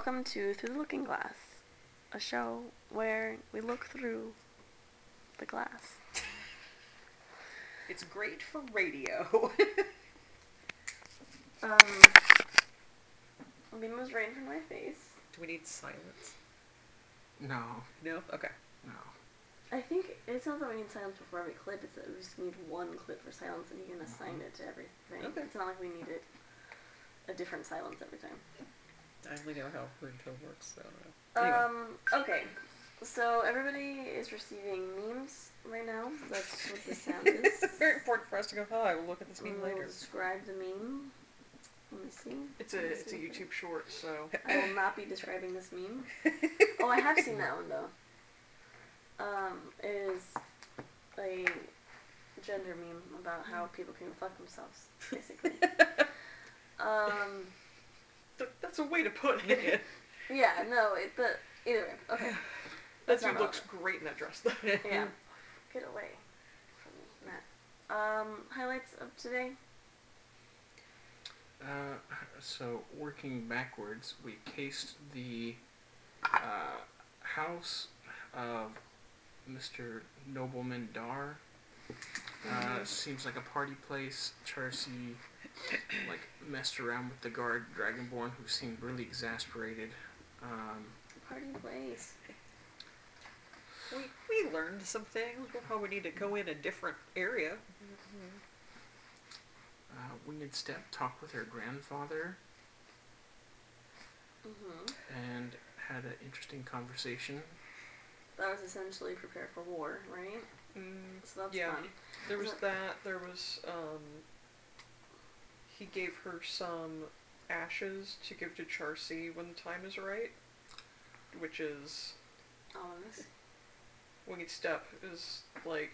Welcome to Through the Looking Glass, a show where we look through the glass. It's great for radio. Um, Bean was right in front of my face. Do we need silence? No, No? Okay. no. I think it's not that we need silence before every clip, it's that we just need one clip for silence and you can assign it to everything. Okay. It's not like we needed a different silence every time. I only know how ringtone works, so I don't know. Anyway. Um, okay. So everybody is receiving memes right now. That's what the sound is. it's very important for us to go, oh, I will look at this We meme will later. describe the meme. Let me see. It's a Let it's a see. YouTube short, so I will not be describing this meme. Oh, I have seen that one though. Um, it is a gender meme about how people can fuck themselves, basically. um, th- that's a way to put it. yeah, no, it, but either way, okay. that That's dude not looks great in that dress though. Yeah, get away from me, Matt. Um, highlights of today. Uh, so working backwards, we cased the uh, house of Mr. Nobleman Dar. Uh, seems like a party place. Charcy like messed around with the guard Dragonborn, who seemed really exasperated. Um, Party place. we, we learned some things. We'll probably need to go in a different area. uh, Winged Step talked with her grandfather hmm and had an interesting conversation. That was essentially prepare for war, right? Mm, So that's Yeah. fun. there was that. There was um. He gave her some ashes to give to Charcy when the time is right, which is Ominous. Winged Step is like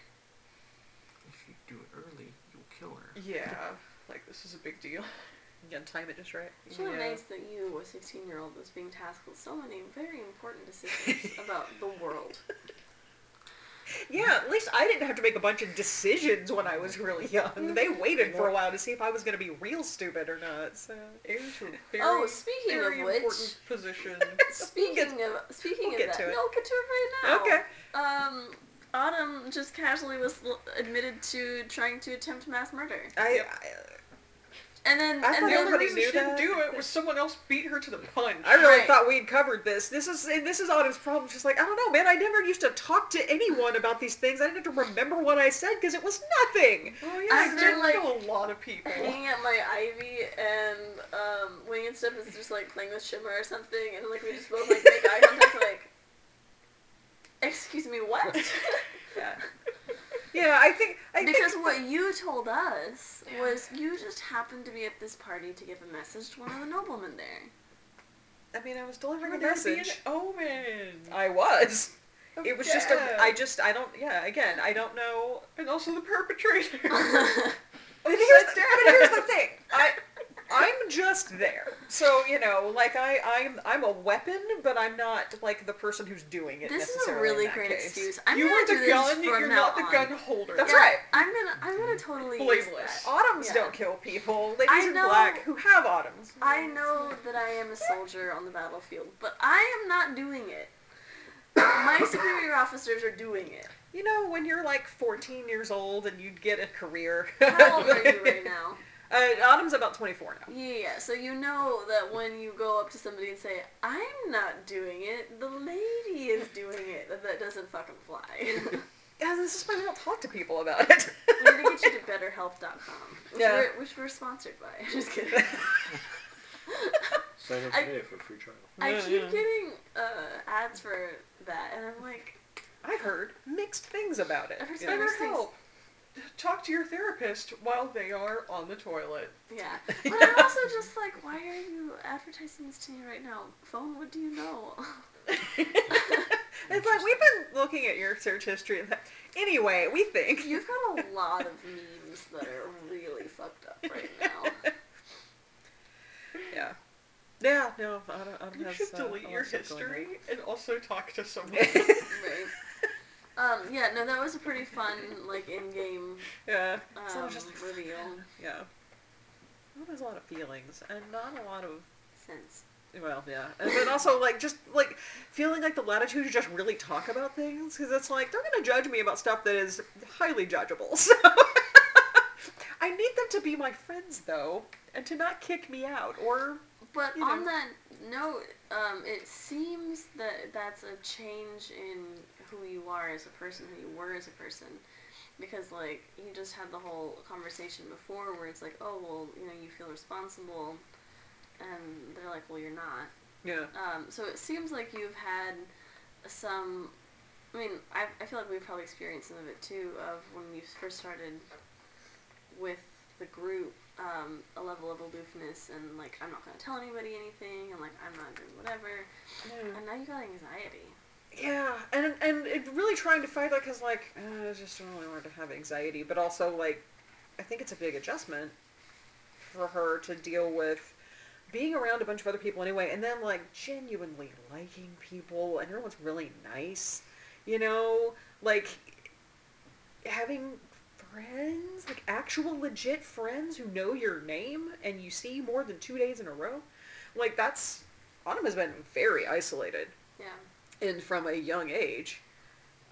If you do it early, you'll kill her. yeah, like this is a big deal. You gotta time it just right. So Yeah. nice that you, a 16 year old, was being tasked with so many very important decisions about the world. Yeah, at least I didn't have to make a bunch of decisions when I was really young. They waited for a while to see if I was gonna be real stupid or not. So Heir to a very, Oh, speaking very of which- important position. Speaking of speaking we'll of get that, to it. no, I'll get to it right now. okay. Um, Autumn just casually was admitted to trying to attempt mass murder, I, Yep. I and then I and thought the only everybody reason knew she didn't that. do it was someone else beat her to the punch. I really Right. thought we'd covered this. This is and this is Autumn's problem. She's like, I don't know, man. I never used to talk to anyone about these things. I didn't have to remember what I said because it was nothing. Oh yeah, I been, did like, know a lot of people. hanging at my ivy, and um, Winged Step is just like playing with Shimmer or something, and like we just both like make eye contact, like, excuse me, what? Yeah. Yeah, I think I Because think, what you told us was you just happened to be at this party to give a message to one of the noblemen there. I mean I was delivering a There would be an message. omen. I was. Oh, it was just a. Yeah. I just. I don't. Yeah. Again, I don't know. and also the perpetrator. But here's, the, but here's the thing. I'm just there. So you know, like I, I'm, I'm a weapon, but I'm not like the person who's doing it. this is a really great case. excuse. I'm you are the gun. You're not the on. gun holder. That's Yeah, right. I'm gonna I'm gonna totally that. Autumns Yeah. don't kill people. Ladies I in know- black who have autumns. I know that I am a soldier on the battlefield, but I am not doing it. My superior officers are doing it. You know, when you're like 14 years old and you get a career. How old are you right now? Uh, Autumn's about 24 now. Yeah, yeah, so you know that when you go up to somebody and say, I'm not doing it, the lady is doing it, that that doesn't fucking fly. Yeah, this is why we don't talk to people about it. we need to get you to betterhelp.com, which, Yeah. we're, which we're sponsored by. Just kidding. Sign up today for a free trial. I Yeah, keep yeah. getting uh, ads for that, and I'm like, I've heard mixed things about it. I've heard you some know. mixed things. BetterHelp. Talk to your therapist while they are on the toilet. yeah. But I'm also just like, why are you advertising this to me right now? Phone, what do you know? it's like we've been looking at your search history. and that- Anyway, we think. You've got a lot of memes that are really fucked up right now. Yeah. Yeah, no, Autumn, Autumn You has, should uh, delete a your of stuff going history and also talk to someone. Right. Um, yeah, no, that was a pretty fun, like, in-game yeah. um, So just reveal Yeah. Well, there's a lot of feelings and not a lot of sense. Well, yeah, and then also like just like feeling like the latitude to just really talk about things because it's like they're gonna judge me about stuff that is highly judgeable. So I need them to be my friends though, and to not kick me out or But you on that note, um, it seems that that's a change in who you are as a person, who you were as a person. Because, like, you just had the whole conversation before where it's like, oh, well, you know, you feel responsible. And they're like, well, you're not. yeah. Um, so it seems like you've had some. I mean, I, I feel like we've probably experienced some of it too, of when you first started with the group, um, a level of aloofness and like, I'm not going to tell anybody anything, and like, I'm not doing whatever. And now you got anxiety. Yeah, and and it really trying to fight that because like uh, I just don't really want to have anxiety, but also like I think it's a big adjustment for her to deal with being around a bunch of other people anyway, and then like genuinely liking people, and everyone's really nice, you know, like having friends, like actual legit friends who know your name and you see more than two days in a row, like that's Autumn has been very isolated Yeah. And from a young age.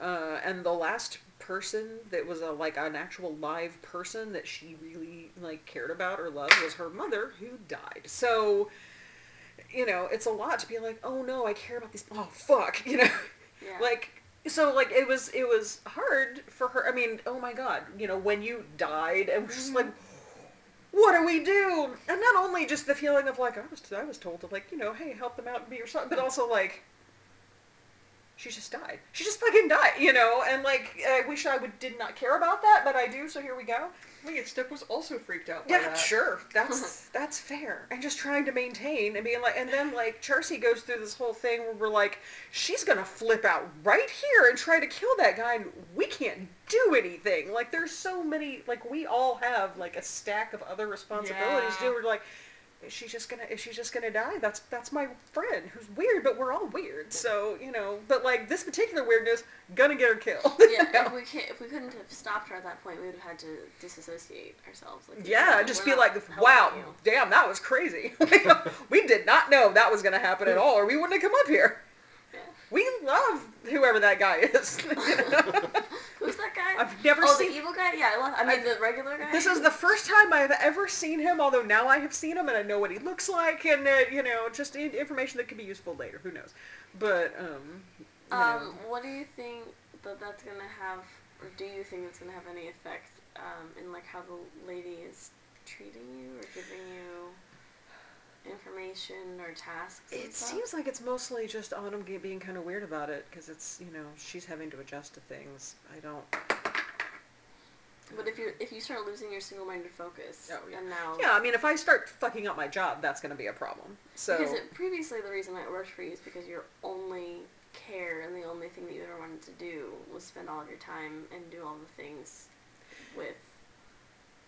Uh, and the last person that was a like an actual live person that she really like cared about or loved was her mother who died. So, you know, it's a lot to be like, oh no, I care about these. Oh fuck, you know, Yeah. like so like it was it was hard for her. I mean, oh my god, you know, when you died, and we're just like. What do we do? And not only just the feeling of like I was I was told to like you know hey help them out and be your son, but also like she just died. She just fucking died, you know. And like, I wish I would did not care about that, but I do. So here we go. Think Step was also freaked out Yeah, that. sure. That's that's fair. And just trying to maintain and being like, and then like Charcy goes through this whole thing where we're like, she's gonna flip out right here and try to kill that guy, and we can't do anything. Like, there's so many. Like, we all have like a stack of other responsibilities. Yeah. Too. We're like. Is she just gonna? Is she just gonna die? That's that's my friend who's weird, but we're all weird. So you know, but like this particular weirdness, gonna get her killed. yeah, if we can't, if we couldn't have stopped her at that point, we would have had to disassociate ourselves. Like, Yeah, just be like, wow, damn, that was crazy. we did not know that was to happen at all, or we wouldn't have come up here. Yeah. We love whoever that guy is. you know? Guy? I've never seen oh, seen. the evil guy. Yeah, I love. I mean, the regular guy. This is the first time I've ever seen him, although now I have seen him and I know what he looks like, and uh, you know, just information that could be useful later. Who knows? But um, Um, know. what do you think that that's gonna have, or do you think that's gonna have any effect um, in like how the lady is treating you or giving you information or tasks? and It stuff? seems like it's mostly just Autumn ge- being kind of weird about it because it's you know she's having to adjust to things. I don't. But if you if you start losing your single-minded focus, Oh, yeah. and now Yeah, I mean, if I start fucking up my job, that's going to be a problem. So because it, previously the reason it worked for you is because your only care and the only thing that you ever wanted to do was spend all of your time and do all the things with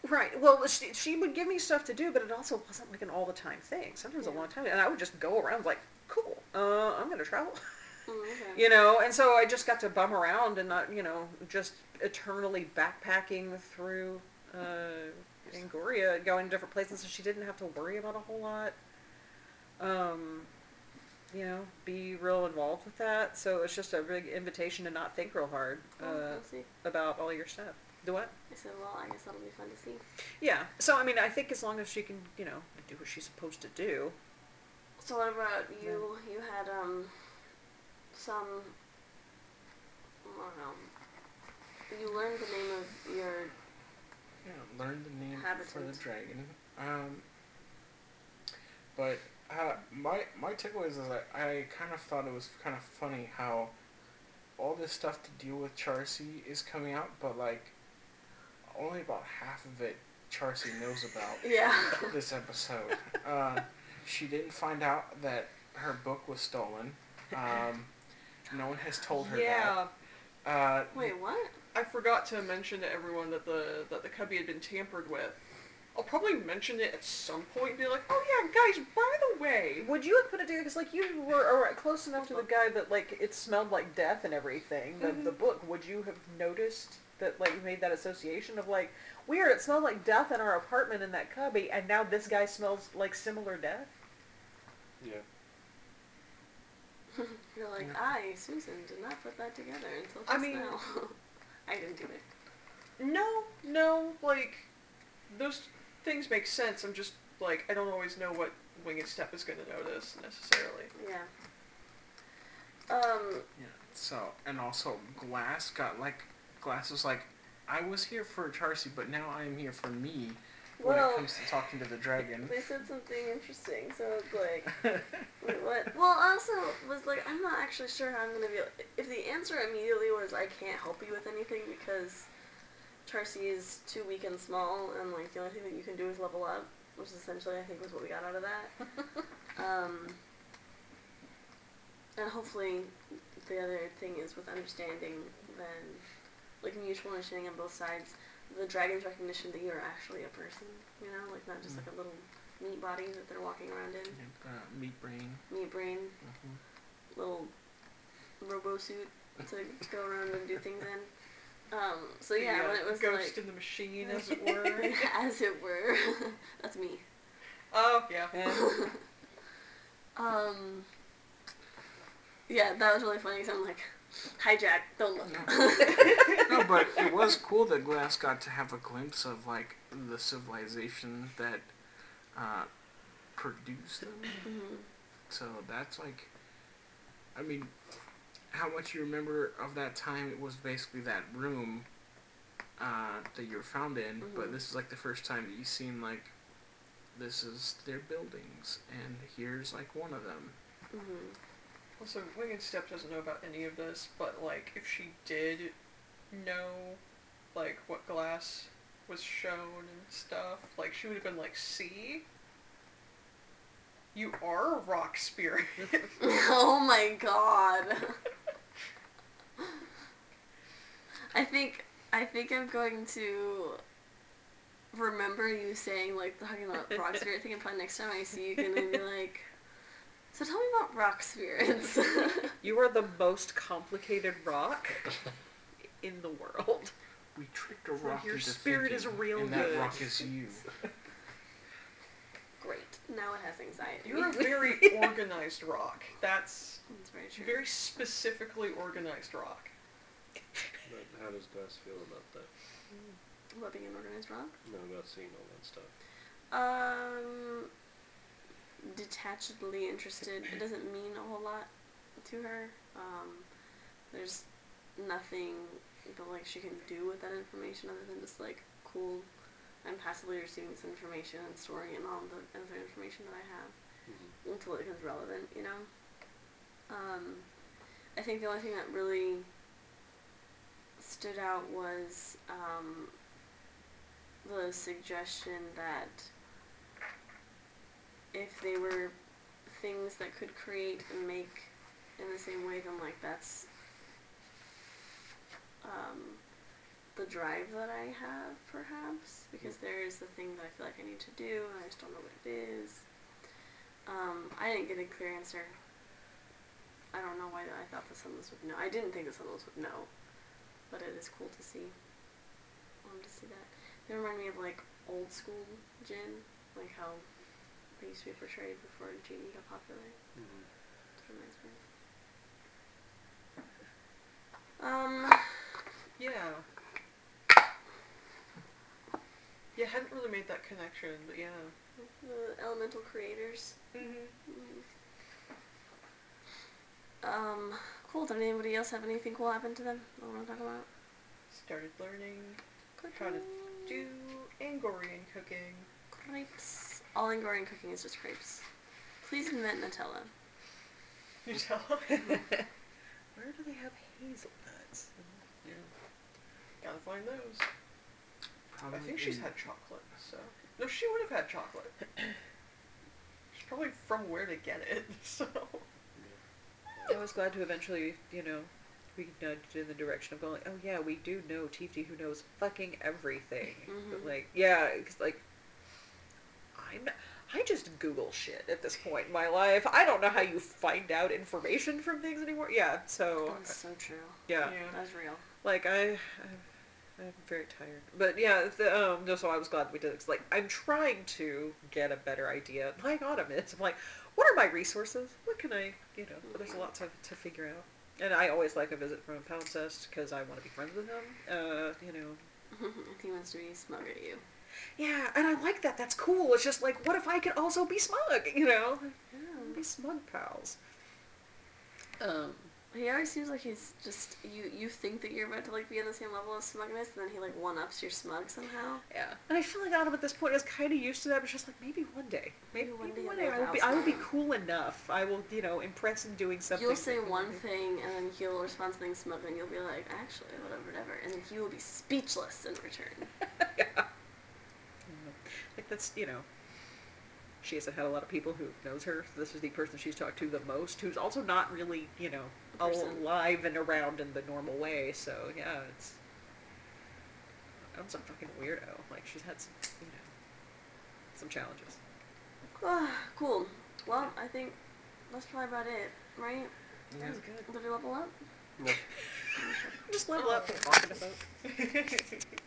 right. Well, she, she would give me stuff to do, but it also wasn't like an all the time thing. Sometimes a long time, and I would just go around like, cool, uh, I'm going to travel. Mm, okay. you know, and so I just got to bum around and not, you know, just eternally backpacking through uh, Angoria, going to different places, so she didn't have to worry about a whole lot. Um, you know, be real involved with that. So it's just a big invitation to not think real hard uh, we'll about all your stuff. Do what? I said, well, I guess that'll be fun to see. Yeah. So I mean, I think as long as she can, you know, do what she's supposed to do. So what about you? You had um some I don't know. You learned the name of your Yeah, learn the name for the dragon. Um, but uh, my my takeaway is that I kind of thought it was kind of funny how all this stuff to deal with Charcy is coming out, but like only about half of it Charcy knows about yeah. this episode. Uh, she didn't find out that her book was stolen. Um, no one has told her Yeah, that. Uh, Wait, what? I forgot to mention to everyone that the that the cubby had been tampered with. I'll probably mention it at some point and be like, oh yeah, guys, by the way. Would you have put it together? Because like you were uh, close enough to the guy that like it smelled like death and everything. The, the book. Would you have noticed that like you made that association of like weird? It smelled like death in our apartment in that cubby, and now this guy smells like similar death. Yeah. You're like, Yeah. I, Susan, did not put that together until just I mean- now. I didn't do it. No, no, like those things make sense. I'm just like I don't always know what Winged Step is going to notice necessarily. Yeah. Um, Yeah. So and also Glass got like Glass was like, I was here for Charcy, but now I am here for me when well, it comes to talking to the dragon. they said something interesting, so it's like, wait, what? Well, also was like, I'm not actually sure how I'm gonna be. If the answer immediately was, I can't help you with anything because Charcy is too weak and small, and like the only thing that you can do is level up, which essentially I think was what we got out of that. Um, and hopefully, the other thing is with understanding, then, like mutual understanding on both sides, the dragon's recognition that you're actually a person, you know, like not just like a little meat body that they're walking around in, uh, meat brain. meat brain, Mhm. little robo suit to go around and do things in. Um, so yeah, uh, when it was ghost like, in the machine, as it were. as it were, that's me. oh yeah. Yeah. Um. Yeah, that was really funny. Cause I'm like, "Hi, Jack. Don't look." no, but it was cool that Glass got to have a glimpse of like the civilization that uh, produced them. Mhm. So that's like, I mean, how much you remember of that time? It was basically that room uh, that you were found in. But Mhm. this is like the first time that you've seen like, this is their buildings, and here's like one of them. Mhm. Also, Winged Step doesn't know about any of this, but like if she did know like what glass was shown and stuff, like she would have been like, "See, you are a rock spirit." oh my god. I think I think I'm going to remember you saying like talking about rock spirit thing and probably next time I see you gonna be like so tell me about rock spirits. You are the most complicated rock in the world. We tricked a rock your into spirit is thinking, real and that rock is you. Great. Now it has anxiety. You're a very organized rock. That's That's very true. very specifically organized rock. But how does Glass feel about that? About being an organized rock? No, about seeing all that stuff. Um, detachedly interested. It doesn't mean a whole lot to her. Um, there's nothing that like she can do with that information other than just like cool. I'm passively receiving this information and storing it in all the other information that I have Mm-hmm. until it becomes relevant. You know. Um, I think the only thing that really stood out was um, the suggestion that if they were things that could create and make in the same way, then like that's um, the drive that I have, perhaps, because there is the thing that I feel like I need to do, and I just don't know what it is. Um, I didn't get a clear answer. I don't know why I thought the Sunless would know. I didn't think the Sunless would know, but it is cool to see. Um, to see that. They remind me of like old school djinn, like how they used to be portrayed before Genie got popular. Mm-hmm. It reminds me. Um, Yeah. Yeah, hadn't really made that connection, but yeah. the elemental creators. Mm-hmm. Mm. Um, cool. Did anybody else have anything cool happen to them? I want to talk about. Started learning how to do Angorian cooking. crepes. All Angorian cooking is just crepes. Please invent Nutella. You tell Where do they have hazelnuts? Yeah. Gotta find those. Probably I think she's had chocolate, so. No, she would have had chocolate. she's probably from where to get it, so. I was glad to eventually, you know, we nudged in the direction of going, oh yeah, we do know Tifty who knows fucking everything. But Mhm. like, yeah, because like, I'm, I just Google shit at this point in my life. I don't know how you find out information from things anymore. Yeah, so That's so true. yeah, That's real. like I, I I'm very tired. But yeah, the, um, no, so I was glad we did it. 'cause, like, I'm trying to get a better idea. Like Autumn is. I'm like, what are my resources? What can I, you know? There's a lot to, to figure out. And I always like a visit from a Palimpsest because I want to be friends with him. Uh, you know. he wants to be smug at you. Yeah, and I like that. That's cool. It's just like, what if I could also be smug? You know, Yeah. be smug pals. Um, He always seems like he's just you. You think that you're about to like be on the same level of smugness, and then he like one ups your smug somehow. yeah, and I feel like Adam at this point is kind of used to that. But just like maybe one day, maybe, Maybe one maybe day one day I will be. I will be cool enough. I will, you know, impress in doing something. You'll say one thing, and then he'll respond to something smug, and you'll be like, actually, whatever, whatever, and then he will be speechless in return. yeah. Like that's you know. She hasn't had a lot of people who knows her. So this is the person she's talked to the most, who's also not really, you know, person. alive and around in the normal way. So yeah, it's. I'm some fucking weirdo. Like she's had some, you know, some challenges. Cool. Well, I think that's probably about it, right? Yeah. That was good. Did we level up? No. Just level Oh. up and walk in a boat.